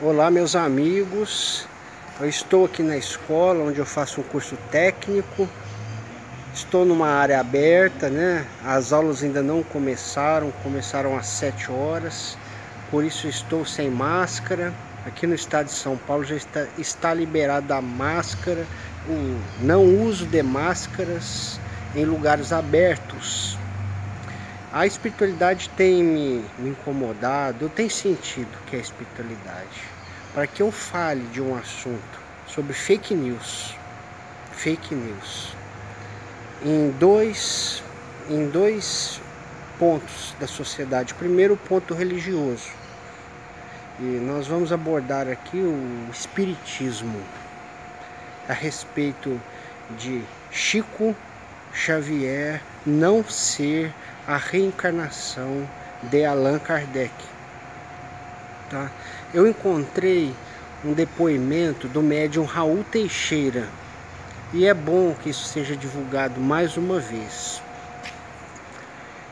Olá meus amigos, eu estou aqui na escola onde eu faço um curso técnico, estou numa área aberta, né? As aulas ainda não começaram, começaram às 7 horas, por isso estou sem máscara. Aqui no estado de São Paulo já está, está liberada a máscara, o não uso de máscaras em lugares abertos. A espiritualidade tem me, incomodado, eu tenho sentido que é espiritualidade para que eu fale de um assunto sobre fake news, fake news, em dois, em dois pontos da sociedade. Primeiro, o ponto religioso. E nós vamos abordar aqui o espiritismo a respeito de Chico Xavier não ser a reencarnação de Allan Kardec. Tá? Eu encontrei um depoimento do médium Raul Teixeira e é bom que isso seja divulgado mais uma vez.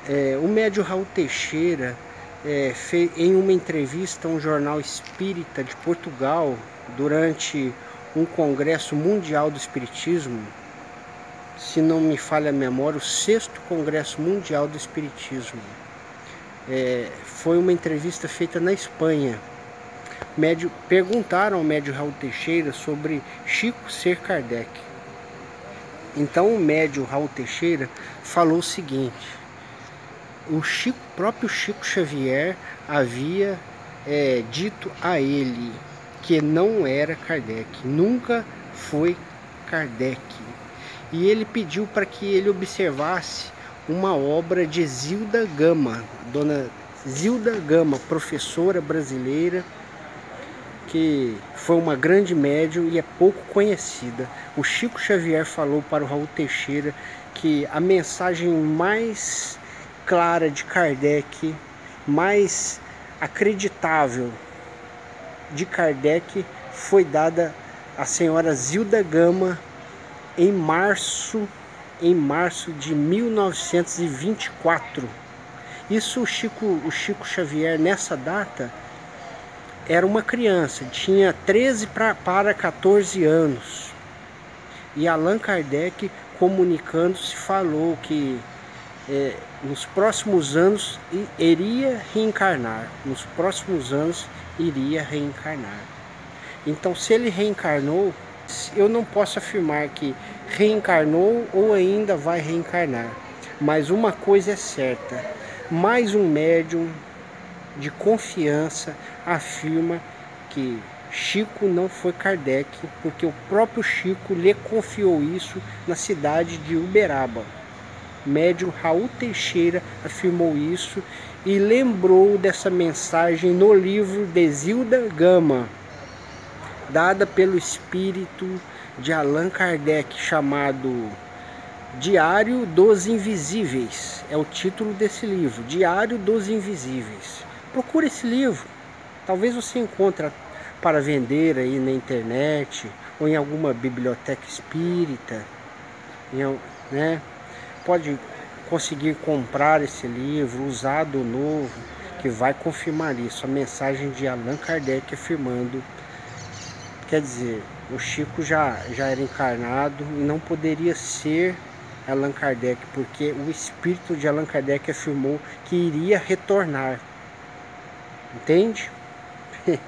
É, o médium Raul Teixeira é, fez, em uma entrevista a um jornal espírita de Portugal durante um congresso mundial do espiritismo, se não me falha a memória, o sexto congresso mundial do espiritismo é, foi uma entrevista feita na Espanha. Médio, perguntaram ao médio Raul Teixeira sobre Chico ser Kardec. Então o médio Raul Teixeira falou o seguinte: o Chico, próprio Chico Xavier havia é, dito a ele que não era Kardec, nunca foi Kardec. E ele pediu para que ele observasse uma obra de Zilda Gama, dona Zilda Gama, professora brasileira, que foi uma grande médium e é pouco conhecida. O Chico Xavier falou para o Raul Teixeira que a mensagem mais clara de Kardec, mais acreditável de Kardec foi dada à senhora Zilda Gama em março em março de 1924. Isso o Chico, o Chico Xavier, nessa data, era uma criança, tinha 13 pra, para 14 anos. E Allan Kardec, comunicando-se, falou que é, nos próximos anos iria reencarnar. Nos próximos anos iria reencarnar. Então, se ele reencarnou, eu não posso afirmar que reencarnou ou ainda vai reencarnar. Mas uma coisa é certa: mais um médium de confiança afirma que Chico não foi Kardec, porque o próprio Chico lhe confiou isso na cidade de Uberaba. Médium Raul Teixeira afirmou isso e lembrou dessa mensagem no livro de Zilda Gama, dada pelo espírito de Allan Kardec, chamado Diário dos Invisíveis. É o título desse livro, Diário dos Invisíveis. Procure esse livro. Talvez você encontre para vender aí na internet ou em alguma biblioteca espírita, né? Pode conseguir comprar esse livro usado ou novo que vai confirmar isso. A mensagem de Allan Kardec afirmando Quer dizer, o Chico já, já era encarnado e não poderia ser Allan Kardec, porque o espírito de Allan Kardec afirmou que iria retornar. Entende?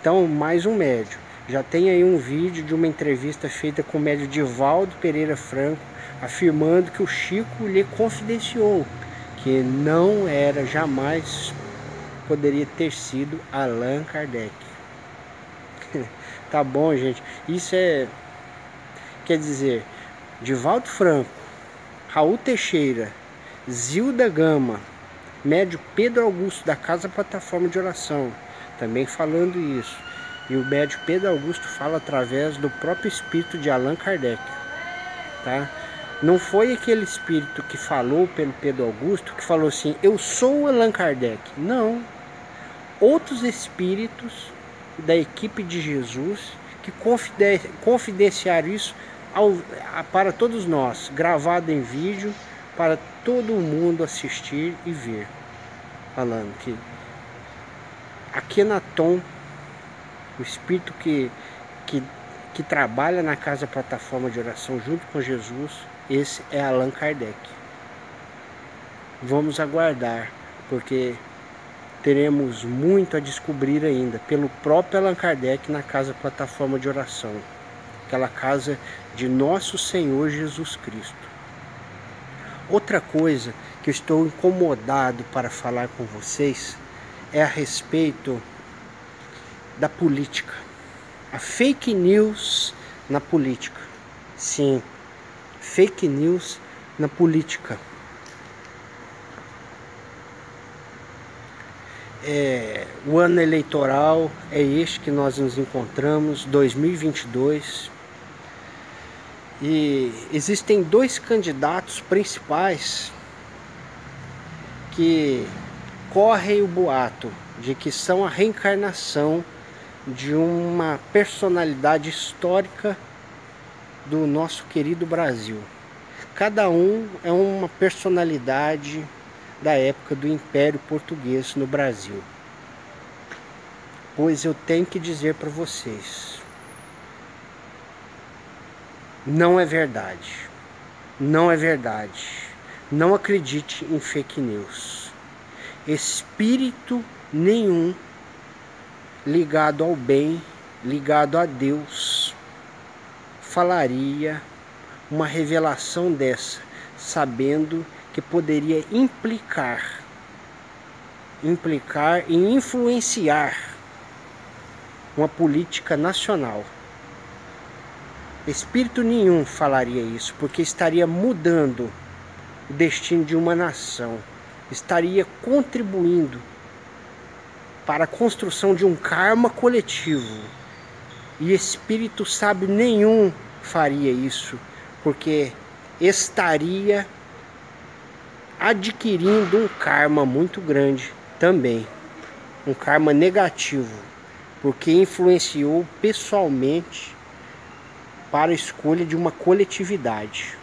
Então, mais um médio. Já tem aí um vídeo de uma entrevista feita com o médio Divaldo Pereira Franco, afirmando que o Chico lhe confidenciou que não era jamais poderia ter sido Allan Kardec. Tá bom, gente. Isso é. Quer dizer, Divaldo Franco, Raul Teixeira, Zilda Gama, médio Pedro Augusto da Casa Plataforma de Oração, também falando isso. E o médio Pedro Augusto fala através do próprio espírito de Allan Kardec. Tá? Não foi aquele espírito que falou pelo Pedro Augusto que falou assim: Eu sou Allan Kardec. Não. Outros espíritos da equipe de Jesus que confidenciar isso ao, para todos nós, gravado em vídeo, para todo mundo assistir e ver. Falando que Akenaton o espírito que, que, que trabalha na casa plataforma de oração junto com Jesus, esse é Allan Kardec. Vamos aguardar, porque teremos muito a descobrir ainda pelo próprio Allan Kardec na casa plataforma de oração, aquela casa de nosso Senhor Jesus Cristo. Outra coisa que eu estou incomodado para falar com vocês é a respeito da política. A fake news na política. Sim, fake news na política. É, o ano eleitoral é este que nós nos encontramos, 2022. E existem dois candidatos principais que correm o boato de que são a reencarnação de uma personalidade histórica do nosso querido Brasil. Cada um é uma personalidade da época do Império Português no Brasil. Pois eu tenho que dizer para vocês, não é verdade. Não é verdade. Não acredite em fake news. Espírito nenhum ligado ao bem, ligado a Deus, falaria uma revelação dessa, sabendo que poderia implicar, implicar e influenciar uma política nacional. Espírito nenhum falaria isso, porque estaria mudando o destino de uma nação, estaria contribuindo para a construção de um karma coletivo. E espírito sábio nenhum faria isso, porque estaria adquirindo um karma muito grande também, um karma negativo, porque influenciou pessoalmente para a escolha de uma coletividade.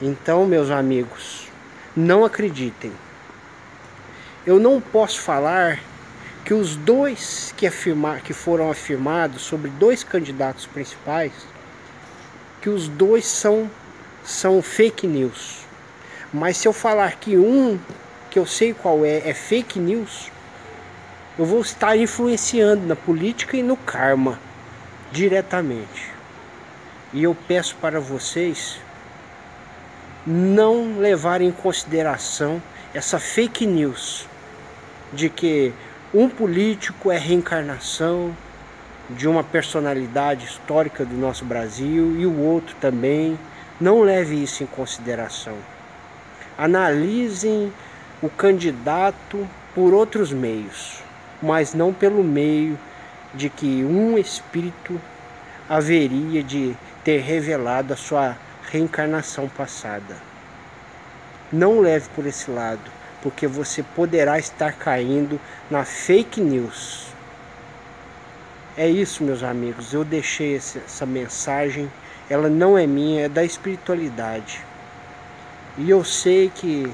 Então, meus amigos, não acreditem. Eu não posso falar que os dois que, afirmar, que foram afirmados sobre dois candidatos principais, que os dois são, são fake news. Mas se eu falar que um, que eu sei qual é, é fake news, eu vou estar influenciando na política e no karma diretamente. E eu peço para vocês não levarem em consideração essa fake news de que um político é reencarnação de uma personalidade histórica do nosso Brasil e o outro também. Não leve isso em consideração. Analisem o candidato por outros meios, mas não pelo meio de que um espírito haveria de ter revelado a sua reencarnação passada. Não leve por esse lado porque você poderá estar caindo na fake news. É isso, meus amigos. Eu deixei essa mensagem. Ela não é minha, é da espiritualidade. E eu sei que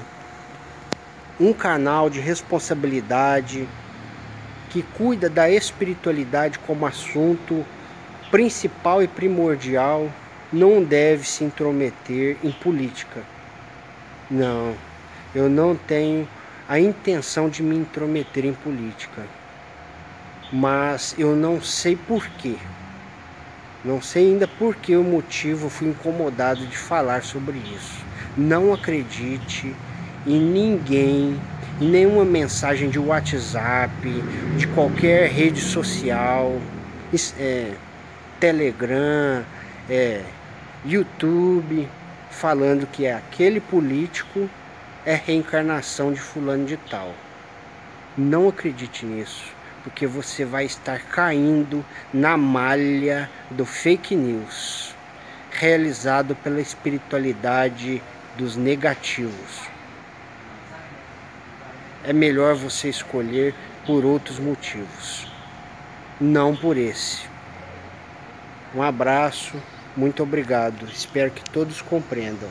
um canal de responsabilidade que cuida da espiritualidade como assunto principal e primordial não deve se intrometer em política. Não. Eu não tenho a intenção de me intrometer em política. Mas eu não sei porquê. Não sei ainda por que o motivo fui incomodado de falar sobre isso. Não acredite em ninguém, em nenhuma mensagem de WhatsApp, de qualquer rede social, é, Telegram, é, YouTube, falando que aquele político é reencarnação de fulano de tal. Não acredite nisso, porque você vai estar caindo na malha do fake news, realizado pela espiritualidade dos negativos. É melhor você escolher por outros motivos, não por esse. Um abraço, muito obrigado. Espero que todos compreendam.